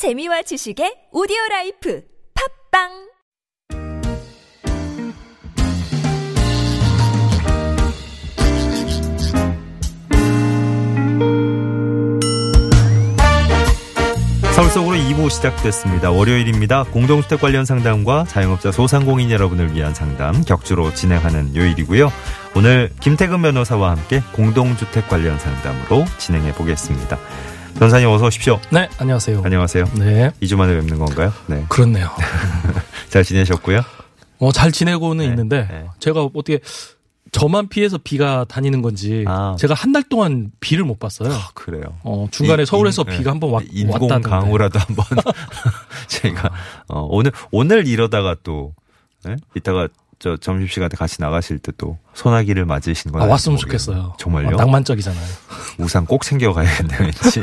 재미와 지식의 오디오 라이프 팟빵 서울 속으로 2부 시작됐습니다. 월요일입니다. 공동주택 관련 상담과 자영업자 소상공인 여러분을 위한 상담 격주로 진행하는 요일이고요. 오늘 김태근 변호사와 함께 공동주택 관련 상담으로 진행해 보겠습니다. 변호사님 어서 오십시오. 네, 안녕하세요. 안녕하세요. 네, 2주 만에 뵙는 건가요? 네. 그렇네요. 잘 지내셨고요? 어, 잘 지내고는 네, 있는데 네. 제가 어떻게 저만 피해서 비가 다니는 건지 아. 제가 한 달 동안 비를 못 봤어요. 아, 그래요. 어, 중간에 인- 서울에서 인- 비가 네. 한번 왔, 인공 왔다던데. 강우라도 한번 제가 어, 오늘 오늘 이러다가 또 네? 이따가 저 점심 시간에 같이 나가실 때 또 소나기를 맞으신 건 아, 왔으면. 좋겠어요. 정말요? 어, 낭만적이잖아요. 우산 꼭 챙겨가야겠네요, 왠지.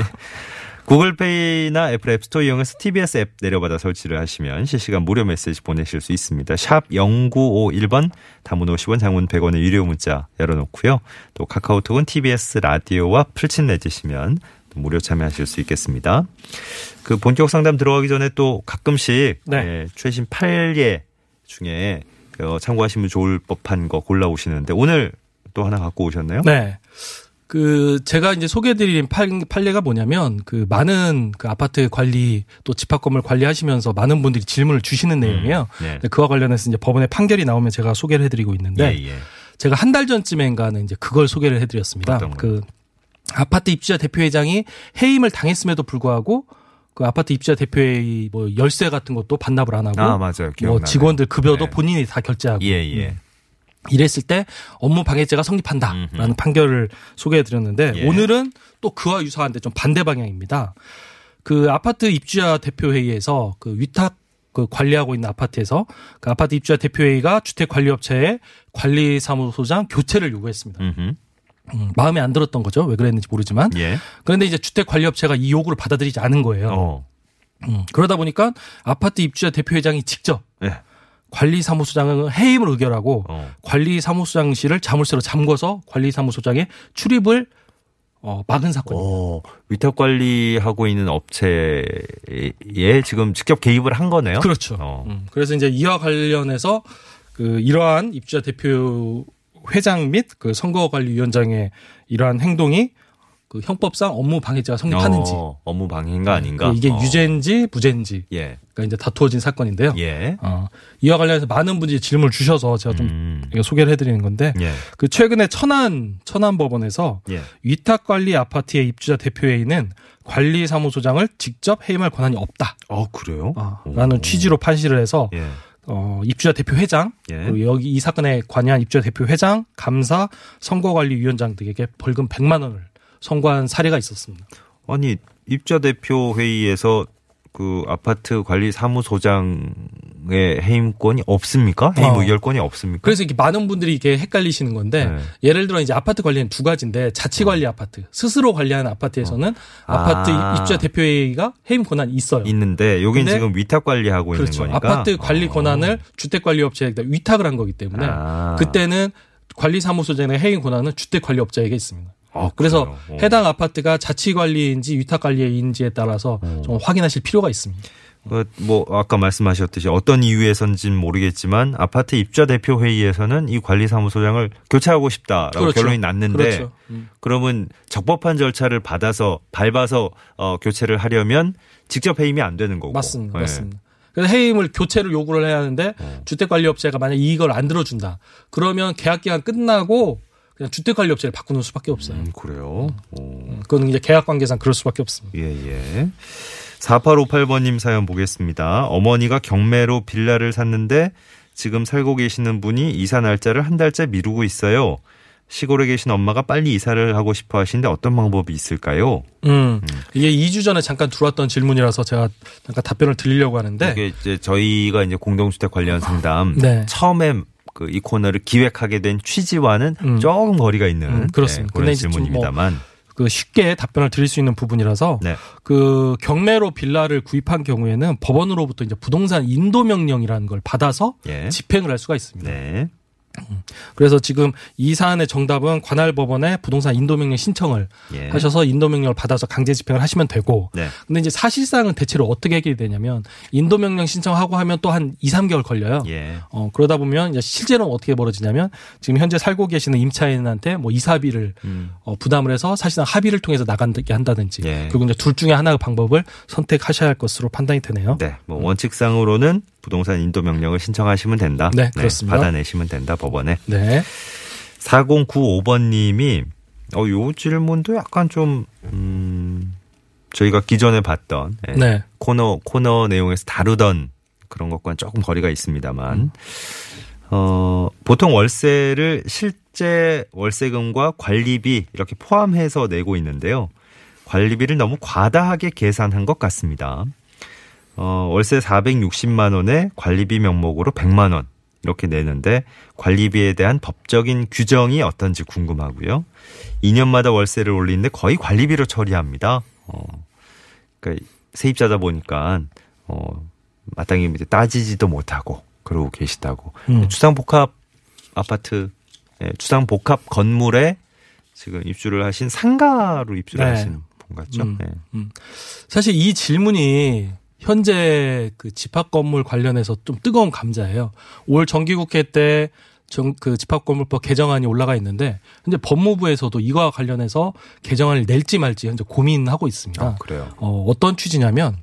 구글페이나 애플 앱스토어 이용해서 TBS 앱 내려받아 설치를 하시면 실시간 무료 메시지 보내실 수 있습니다. 샵 0951번 단문 50원 장문 100원의 유료 문자 열어놓고요. 또 카카오톡은 TBS 라디오와 풀친 내주시면 또 무료 참여하실 수 있겠습니다. 그 본격 상담 들어가기 전에 또 가끔씩 네. 예, 최신 8예 중에 어, 참고하시면 좋을 법한 거 골라오시는데 오늘 또 하나 갖고 오셨나요? 네. 그 제가 이제 소개해드린 판, 판례가 뭐냐면 그 많은 그 아파트 관리 또 집합 건물 관리하시면서 많은 분들이 질문을 주시는 내용이에요. 네. 근데 그와 관련해서 이제 법원의 판결이 나오면 제가 소개를 해드리고 있는데 예, 예. 제가 한 달 전쯤엔가는 이제 그걸 소개를 해드렸습니다. 그 아파트 입주자 대표회장이 해임을 당했음에도 불구하고 그 아파트 입주자 대표회의 뭐 열쇠 같은 것도 반납을 안 하고 아 맞아요. 뭐 기억나네요. 직원들 급여도 네. 본인이 다 결제하고 예 예. 음. 이랬을 때 업무 방해죄가 성립한다라는 음흠. 판결을 소개해 드렸는데 예. 오늘은 또 그와 유사한데 좀 반대 방향입니다. 그 아파트 입주자 대표회의에서 그 위탁 그 관리하고 있는 아파트에서 그 아파트 입주자 대표회의가 주택 관리업체에 관리사무소장 교체를 요구했습니다. 음흠. 음, 마음에 안 들었던 거죠. 왜 그랬는지 모르지만. 예. 그런데 이제 주택 관리업체가 이 요구를 받아들이지 않은 거예요. 어. 음, 그러다 보니까 아파트 입주자 대표회장이 직접 예. 관리사무소장은 해임을 의결하고 어. 관리사무소장실을 자물쇠로 잠궈서 관리사무소장의 출입을 어, 막은 사건입니다. 어, 위탁 관리하고 있는 업체에 지금 직접 개입을 한 거네요. 그렇죠. 어. 음, 그래서 이제 이와 관련해서 그 이러한 입주자 대표 회장 및 그 선거관리위원장의 이러한 행동이 그 형법상 업무 방해죄가 성립하는지 어, 업무 방해인 가 아닌가. 그 이게 어. 유죄인지 무죄인지가 예. 이제 다투어진 사건인데요. 예. 어, 이와 관련해서 많은 분들이 질문을 주셔서 제가 좀 음. 소개를 해드리는 건데 예. 그 최근에 천안 천안 법원에서 예. 위탁관리 아파트의 입주자 대표회의는 관리사무소장을 직접 해임할 권한이 없다. 어, 그래요? 라는 오. 취지로 판시를 해서 예. 어, 입주자 대표 회장 예. 그리고 여기 이 사건에 관여한 입주자 대표 회장, 감사, 선거관리위원장 등에게 벌금 100만 원을 선고한 사례가 있었습니다. 아니, 입자 대표 회의에서 그 아파트 관리 사무소장 의 해임권이 없습니까? 해임 어. 의결권이 없습니까? 그래서 이게 많은 분들이 이게 헷갈리시는 건데 네. 예를 들어 이제 아파트 관리는 두 가지인데 자치 관리 아파트, 스스로 관리하는 아파트에서는 아파트 아. 입주자 대표회의가 해임 권한이 있어요. 있는데 여긴 지금 위탁 관리하고 그렇죠. 있는 거니까. 아파트 관리 어. 권한을 주택 관리 업체에게 위탁을 한 거기 때문에 아. 그때는 관리사무소장의 해임 권한은 주택 관리 업자에게 있습니다. 아, 그래서? 어. 해당 아파트가 자치관리인지 위탁관리인지에 따라서 좀 확인하실 필요가 있습니다. 그, 뭐 아까 말씀하셨듯이 어떤 이유에선지는 모르겠지만 아파트 입자 대표 회의에서는 이 관리사무소장을 교체하고 싶다라고 그렇죠. 결론이 났는데 그렇죠. 음. 그러면 적법한 절차를 받아서 밟아서 어, 교체를 하려면 직접 해임이 안 되는 거고. 맞습니다. 예. 맞습니다. 그래서 해임을 교체를 요구를 해야 하는데 어. 주택관리업체가 만약 이걸 안 들어준다. 그러면 계약 기간 끝나고 그냥 주택관리업체를 바꾸는 수밖에 없어요. 음, 그래요. 오. 그거는 이제 계약 관계상 그럴 수밖에 없습니다. 예, 예. 4858번님 사연 보겠습니다. 어머니가 경매로 빌라를 샀는데 지금 살고 계시는 분이 이사 날짜를 한 달째 미루고 있어요. 시골에 계신 엄마가 빨리 이사를 하고 싶어 하시는데 어떤 방법이 있을까요? 음. 이게 2주 전에 잠깐 들어왔던 질문이라서 제가 잠깐 답변을 드리려고 하는데 이게 이제 저희가 이제 공동주택 관련 상담 네. 처음에 그 이 코너를 기획하게 된 취지와는 음. 조금 거리가 있는 음, 그렇습니다. 네, 그런 좀 질문입니다만 그 쉽게 답변을 드릴 수 있는 부분이라서 네. 그 경매로 빌라를 구입한 경우에는 법원으로부터 이제 부동산 인도 명령이라는 걸 받아서 예. 집행을 할 수가 있습니다. 네. 그래서 지금 이 사안의 정답은 관할 법원에 부동산 인도명령 신청을 예. 하셔서 인도명령을 받아서 강제 집행을 하시면 되고 네. 근데 이제 사실상은 대체로 어떻게 해결되냐면 인도명령 신청하고 하면 또 한 2, 3개월 걸려요. 예. 어, 그러다 보면 이제 실제로는 어떻게 벌어지냐면 지금 현재 살고 계시는 임차인한테 뭐 이사비를 음. 어, 부담을 해서 사실상 합의를 통해서 나가게 한다든지 예. 그리고 이제 둘 중에 하나의 방법을 선택하셔야 할 것으로 판단이 되네요. 네. 뭐 원칙상으로는 부동산 인도 명령을 신청하시면 된다. 네, 그렇습니다. 받아내시면 된다 법원에. 네. 4095번 님이 어 요 질문도 약간 좀 음, 저희가 기존에 봤던 예, 네. 코너 코너 내용에서 다루던 그런 것과는 조금 거리가 있습니다만 음. 어 보통 월세를 실제 월세금과 관리비 이렇게 포함해서 내고 있는데요. 관리비를 너무 과다하게 계산한 것 같습니다. 어, 월세 460만 원에 관리비 명목으로 100만 원 이렇게 내는데 관리비에 대한 법적인 규정이 어떤지 궁금하고요. 2년마다 월세를 올리는데 거의 관리비로 처리합니다. 어, 그러니까 세입자다 보니까 어, 마땅히 이제 따지지도 못하고 그러고 계시다고. 음. 주상복합 아파트, 예, 주상복합 건물에 지금 입주를 하신 상가로 입주를 네. 하신 분 같죠. 음. 예. 음. 사실 이 질문이 현재 그 집합 건물 관련해서 좀 뜨거운 감자예요. 올 정기국회 때 정, 그 집합건물법 개정안이 올라가 있는데 현재 법무부에서도 이거와 관련해서 개정안을 낼지 말지 현재 고민하고 있습니다. 아, 그래요. 어, 어떤 취지냐면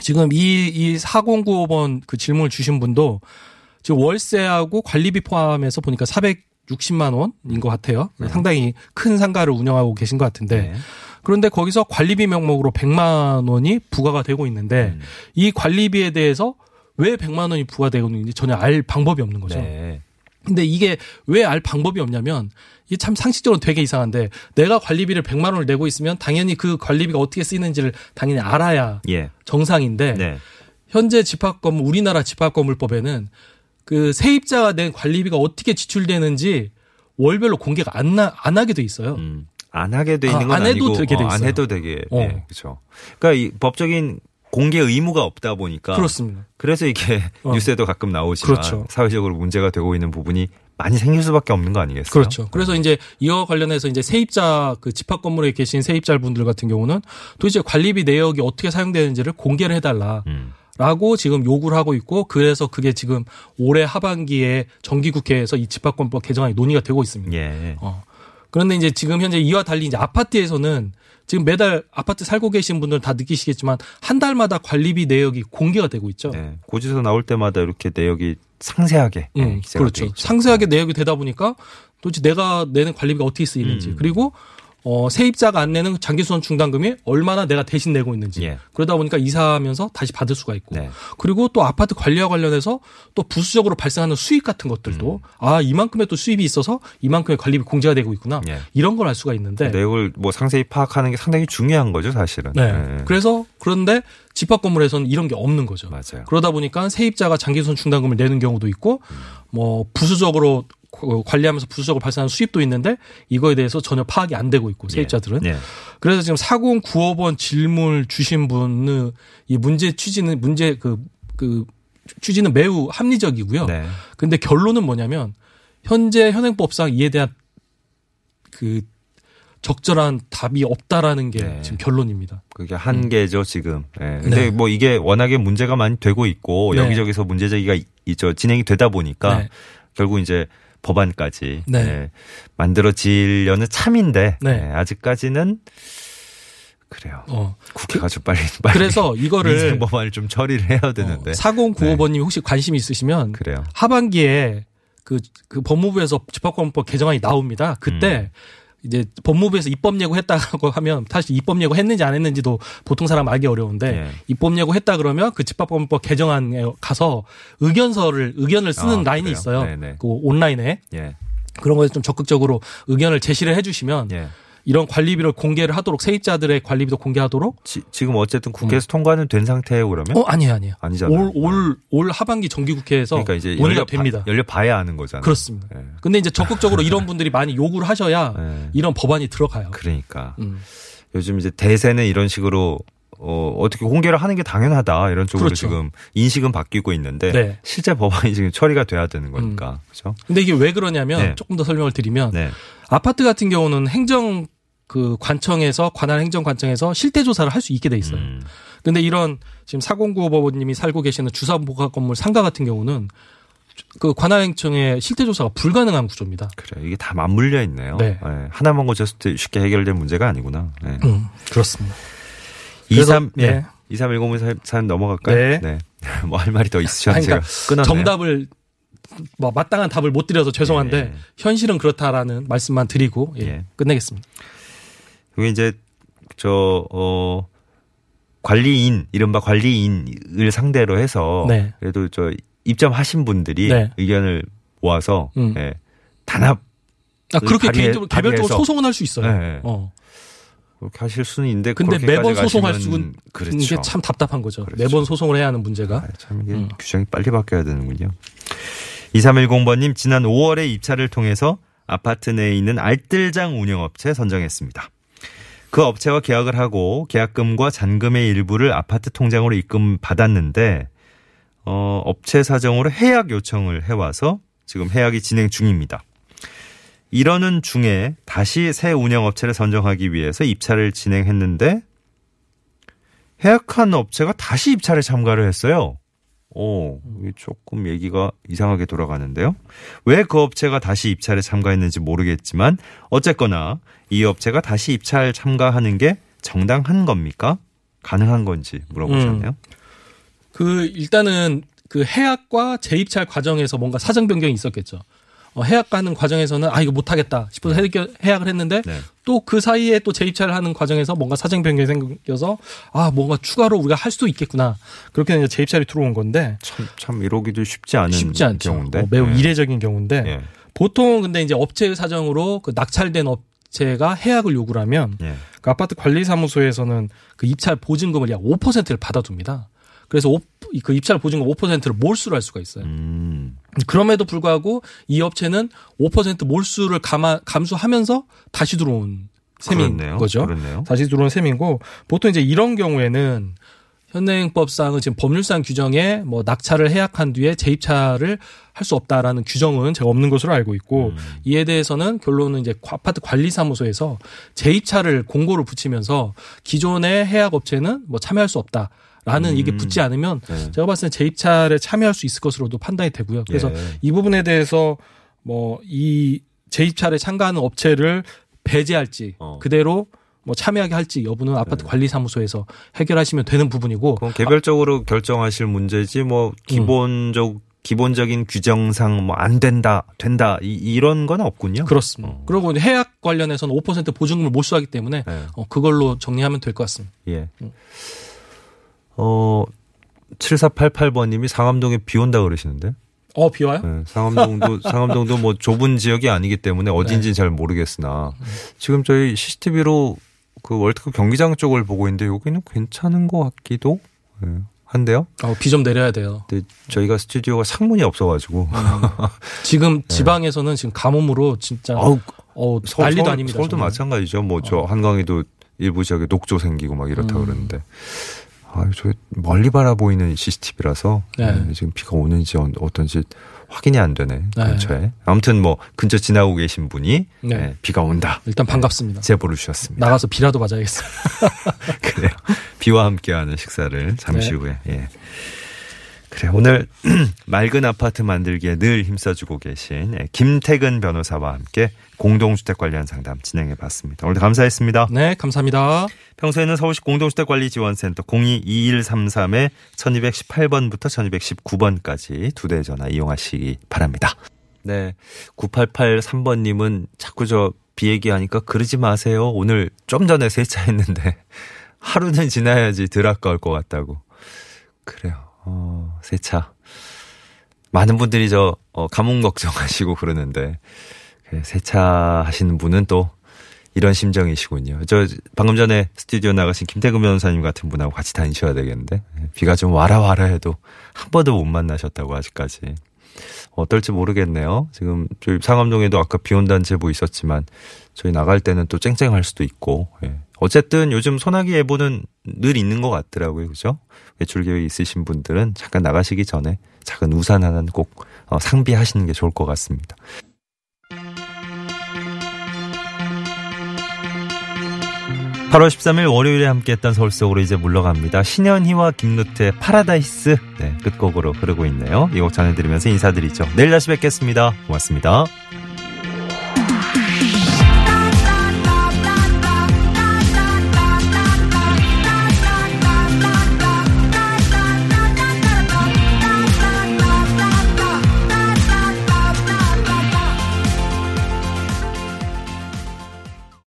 지금 이, 이 4095번 그 질문을 주신 분도 지금 월세하고 관리비 포함해서 보니까 460만 원인 것 같아요. 상당히 큰 상가를 운영하고 계신 것 같은데 네. 그런데 거기서 관리비 명목으로 100만 원이 부과가 되고 있는데 음. 이 관리비에 대해서 왜 100만 원이 부과되고 있는지 전혀 알 방법이 없는 거죠. 네. 근데 이게 왜 알 방법이 없냐면 이게 참 상식적으로 되게 이상한데 내가 관리비를 100만 원을 내고 있으면 당연히 그 관리비가 어떻게 쓰이는지를 당연히 알아야 예. 정상인데 네. 현재 집합건물 우리나라 집합건물법에는 그 세입자가 낸 관리비가 어떻게 지출되는지 월별로 공개가 안, 나, 안 하게 돼 있어요. 음. 안 하게 돼 있는 아, 건안 해도 아니고 되게 돼 어, 안 있어요. 해도 되게 어. 예, 그렇죠. 그러니까 이 법적인 공개 의무가 없다 보니까 그렇습니다. 그래서 이게 어. 뉴스에도 가끔 나오지만 그렇죠. 사회적으로 문제가 되고 있는 부분이 많이 생길 수밖에 없는 거 아니겠어요? 그렇죠. 그래서 이제 이와 관련해서 이제 세입자 그 집합 건물에 계신 세입자분들 같은 경우는 도대체 관리비 내역이 어떻게 사용되는지를 공개를 해달라. 음. 라고 지금 요구를 하고 있고 그래서 그게 지금 올해 하반기에 정기국회에서 이 집합권법 개정안이 논의가 되고 있습니다. 예. 어. 그런데 이제 지금 현재 이와 달리 이제 아파트에서는 지금 매달 아파트 살고 계신 분들 다 느끼시겠지만 한 달마다 관리비 내역이 공개가 되고 있죠. 네. 고지서 나올 때마다 이렇게 내역이 상세하게 예, 음, 그렇죠. 상세하게 내역이 되다 보니까 도대체 내가 내는 관리비가 어떻게 쓰이는지 음. 그리고 어, 세입자가 안 내는 장기수선 중단금이 얼마나 내가 대신 내고 있는지 예. 그러다 보니까 이사하면서 다시 받을 수가 있고 네. 그리고 또 아파트 관리와 관련해서 또 부수적으로 발생하는 수익 같은 것들도 음. 아 이만큼의 또 수입이 있어서 이만큼의 관리비 공제가 되고 있구나 예. 이런 걸 알 수가 있는데 내용을 뭐 상세히 파악하는 게 상당히 중요한 거죠, 사실은. 네. 예. 그래서 그런데 집합 건물에서는 이런 게 없는 거죠. 맞아요. 그러다 보니까 세입자가 장기수선 중단금을 내는 경우도 있고 뭐 부수적으로 어, 관리하면서 부수적으로 발생하는 수입도 있는데 이거에 대해서 전혀 파악이 안 되고 있고 세입자들은 예. 그래서 지금 4095번 질문 주신 분은 이 문제 취지는 문제 그, 그 취지는 매우 합리적이고요. 네. 근데 결론은 뭐냐면 현재 현행법상 이에 대한 그 적절한 답이 없다라는 게 네. 지금 결론입니다. 그게 한계죠 지금. 예. 근데 네. 뭐 이게 워낙에 문제가 많이 되고 있고 네. 여기저기서 문제 제기가 이- 있죠 진행이 되다 보니까 네. 결국 이제 법안까지 네. 예, 만들어지려는 참인데 네. 예, 아직까지는 그래요. 어. 국회가 좀 빨리 빨리 그래서 이거를 법안을 좀 처리를 해야 되는데. 어, 4095번님이 혹시 관심이 있으시면 그래요. 하반기에 그, 그 법무부에서 집합권법 개정안이 나옵니다. 그때 음. 이제 법무부에서 입법 예고했다고 하면 사실 입법 예고 했는지 안 했는지도 보통 사람 알기 어려운데 예. 입법 예고했다 그러면 그 집합권법 개정안에 가서 의견서를 의견을 쓰는 아, 라인이? 있어요. 네네. 그 온라인에 예. 그런 거에 좀 적극적으로 의견을 제시를 해주시면 예. 이런 관리비를 공개를 하도록 세입자들의 관리비도 공개하도록 지, 지금 어쨌든 국회에서 통과는 된 상태예요 그러면? 어 아니에요 아니에요 아니잖아요. 올올 올 하반기 정기국회에서 그러니까 이제 열려 됩니다. 열려 봐야 하는 거잖아요. 그렇습니다. 예. 근데 이제 적극적으로 이런 분들이 많이 요구를 하셔야 예. 이런 법안이 들어가요. 그러니까 음. 요즘 이제 대세는 이런 식으로 어, 어떻게 공개를 하는 게 당연하다 이런 쪽으로 그렇죠. 지금 인식은 바뀌고 있는데 네. 실제 법안이 지금 처리가 돼야 되는 거니까 그렇죠. 근데 이게 왜 그러냐면 네. 조금 더 설명을 드리면 네. 아파트 같은 경우는 행정 그 관청에서 관할 행정 관청에서 실태 조사를 할 수 있게 돼 있어요. 음. 근데 이런 지금 4095 법원님이 살고 계시는 주사복합 건물 상가 같은 경우는 그 관할 행정의 실태 조사가 불가능한 구조입니다. 그래 이게 다 맞물려 있네요. 네. 예, 하나만 고쳤을 때 쉽게 해결될 문제가 아니구나. 네. 음, 그렇습니다. 23 그래서, 예. 네. 2310 사연 넘어갈까요? 네. 뭐할 말이 더 있으셨는데 그러니까 제가 끊었네요. 정답을 뭐 마땅한 답을 못 드려서 죄송한데 예. 현실은 그렇다라는 말씀만 드리고 예, 예. 끝내겠습니다. 그게 이제 저 어, 관리인 이른바 관리인을 상대로 해서 네. 그래도 저 입점하신 분들이 네. 의견을 모아서 음. 예, 단합 아, 그렇게 발의해- 개인적으로 개별적으로. 소송은 할 수 있어요. 네. 어. 그렇게 하실 수는 있는데 근데 매번 소송할 수는 그렇죠. 이게 참 답답한 거죠. 그렇죠. 매번 소송을 해야 하는 문제가. 아, 참 이게 음. 규정이 빨리 바뀌어야 되는군요. 2310번님 지난 5월에 입찰을 통해서 아파트 내에 있는 알뜰장 운영업체 선정했습니다. 그 업체와 계약을 하고 계약금과 잔금의 일부를 아파트 통장으로 입금 받았는데 어, 업체 사정으로 해약 요청을 해와서 지금 해약이 진행 중입니다. 이러는 중에 다시 새 운영업체를 선정하기 위해서 입찰을 진행했는데 해약한 업체가 다시 입찰에 참가를 했어요. 오, 조금 얘기가 이상하게 돌아가는데요. 왜 그 업체가 다시 입찰에 참가했는지 모르겠지만 어쨌거나 이 업체가 다시 입찰 참가하는 게 정당한 겁니까? 가능한 건지 물어보셨네요. 그 일단은 그 해약과 재입찰 과정에서 뭔가 사정 변경이 있었겠죠. 어, 해약하는 과정에서는 아 이거 못하겠다 싶어서 해결- 해약을 했는데 네. 또그 사이에 또 재입찰을 하는 과정에서 뭔가 사정 변경이 생겨서 아 뭔가 추가로 우리가 할 수도 있겠구나 그렇게 이제 재입찰이 들어온 건데 참, 참 이러기도 쉽지 않은 쉽지 않죠. 경우인데. 어, 매우 네. 이례적인 경우인데 예. 보통 근데 이제 업체의 사정으로 그 낙찰된 업체가 해약을 요구를 하면 예. 그 아파트 관리사무소에서는 그 입찰 보증금을 약 5%를 받아둡니다. 그래서 오- 그 입찰 보증금 5%를 몰수를 할 수가 있어요. 음. 그럼에도 불구하고 이 업체는 5% 몰수를 감아, 감수하면서 다시 들어온 셈인 그렇네요. 거죠. 그렇네요. 다시 들어온 셈이고 보통 이제 이런 경우에는 현행법상은 지금 법률상 규정에 뭐 낙찰을 해약한 뒤에 재입찰을 할 수 없다라는 규정은 제가 없는 것으로 알고 있고 음. 이에 대해서는 결론은 이제 아파트 관리사무소에서 재입찰을 공고를 붙이면서 기존의 해약 업체는 뭐 참여할 수 없다. 라는 음. 이게 붙지 않으면 네. 제가 봤을 때 재입찰에 참여할 수 있을 것으로도 판단이 되고요. 그래서 예. 이 부분에 대해서 뭐 이 재입찰에 참가하는 업체를 배제할지 어. 그대로 뭐 참여하게 할지 여부는 아파트 관리 사무소에서 해결하시면 되는 부분이고 그건 개별적으로 결정하실 문제지 음. 뭐 기본적 기본적인 규정상 뭐 안 된다 된다 이, 이런 건 없군요. 그렇습니다. 어. 그리고 해약 관련해서는 5% 보증금을 몰수하기 때문에 네. 어, 그걸로 정리하면 될 것 같습니다. 예. 음. 어 7488번님이 상암동에 비 온다 그러시는데 어 비 와요? 네, 상암동도 상암동도 뭐 좁은 지역이 아니기 때문에 어딘지 잘 모르겠으나 지금 저희 CCTV로 그 월드컵 경기장 쪽을 보고 있는데 여기는 괜찮은 것 같기도 예, 한데요. 어, 비 좀 내려야 돼요. 근데 저희가 스튜디오가 창문이 없어가지고 지금 지방에서는 지금 가뭄으로 진짜 네. 아우 어, 서울, 난리도 서울, 아닙니다. 서울도 정말. 마찬가지죠. 뭐 저 한강에도 일부 지역에 녹조 생기고 막 이렇다 음. 그러는데. 아, 저 멀리 바라보이는 CCTV라서 네. 지금 비가 오는지 어- 어떤지 확인이 안 되네 네. 근처에. 아무튼 뭐 근처 지나고 계신 분이 네. 예, 비가 온다 일단 반갑습니다. 제보를 주셨습니다. 나가서 비라도 맞아야겠어요. 그래요. 비와 함께하는 식사를 잠시 네. 후에. 예. 그래 오늘 맑은 아파트 만들기에 늘 힘써주고 계신 예, 김태근 변호사와 함께 공동주택 관련 상담 진행해 봤습니다. 오늘 감사했습니다. 네, 감사합니다. 평소에는 서울시 공동주택관리지원센터 022133에 1218번부터 1219번까지 두 대 전화 이용하시기 바랍니다. 네. 9883번님은 자꾸 저 비 얘기하니까 그러지 마세요. 오늘 좀 전에 세차했는데 하루는 지나야지 덜 아까울 것 같다고. 그래요. 어, 세차. 많은 분들이 저 어, 가뭄 걱정하시고 그러는데 그 세차 하시는 분은 또 이런 심정이시군요. 저 방금 전에 스튜디오 나가신 김태근 변호사님 같은 분하고 같이 다니셔야 되겠는데 비가 좀 와라 와라 해도 한 번도 못 만나셨다고 아직까지 어떨지 모르겠네요. 지금 저희 상암동에도 아까 비 온다는 제보 있었지만 저희 나갈 때는 또 쨍쨍할 수도 있고 예. 어쨌든 요즘 소나기 예보는 늘 있는 것 같더라고요. 그죠? 외출 계획 있으신 분들은 잠깐 나가시기 전에 작은 우산 하나는 꼭 어, 상비하시는 게 좋을 것 같습니다. 8월 13일 월요일에 함께했던 서울 속으로 이제 물러갑니다. 신현희와 김루트의 파라다이스 네, 끝곡으로 흐르고 있네요. 이 곡 전해드리면서 인사드리죠. 내일 다시 뵙겠습니다. 고맙습니다.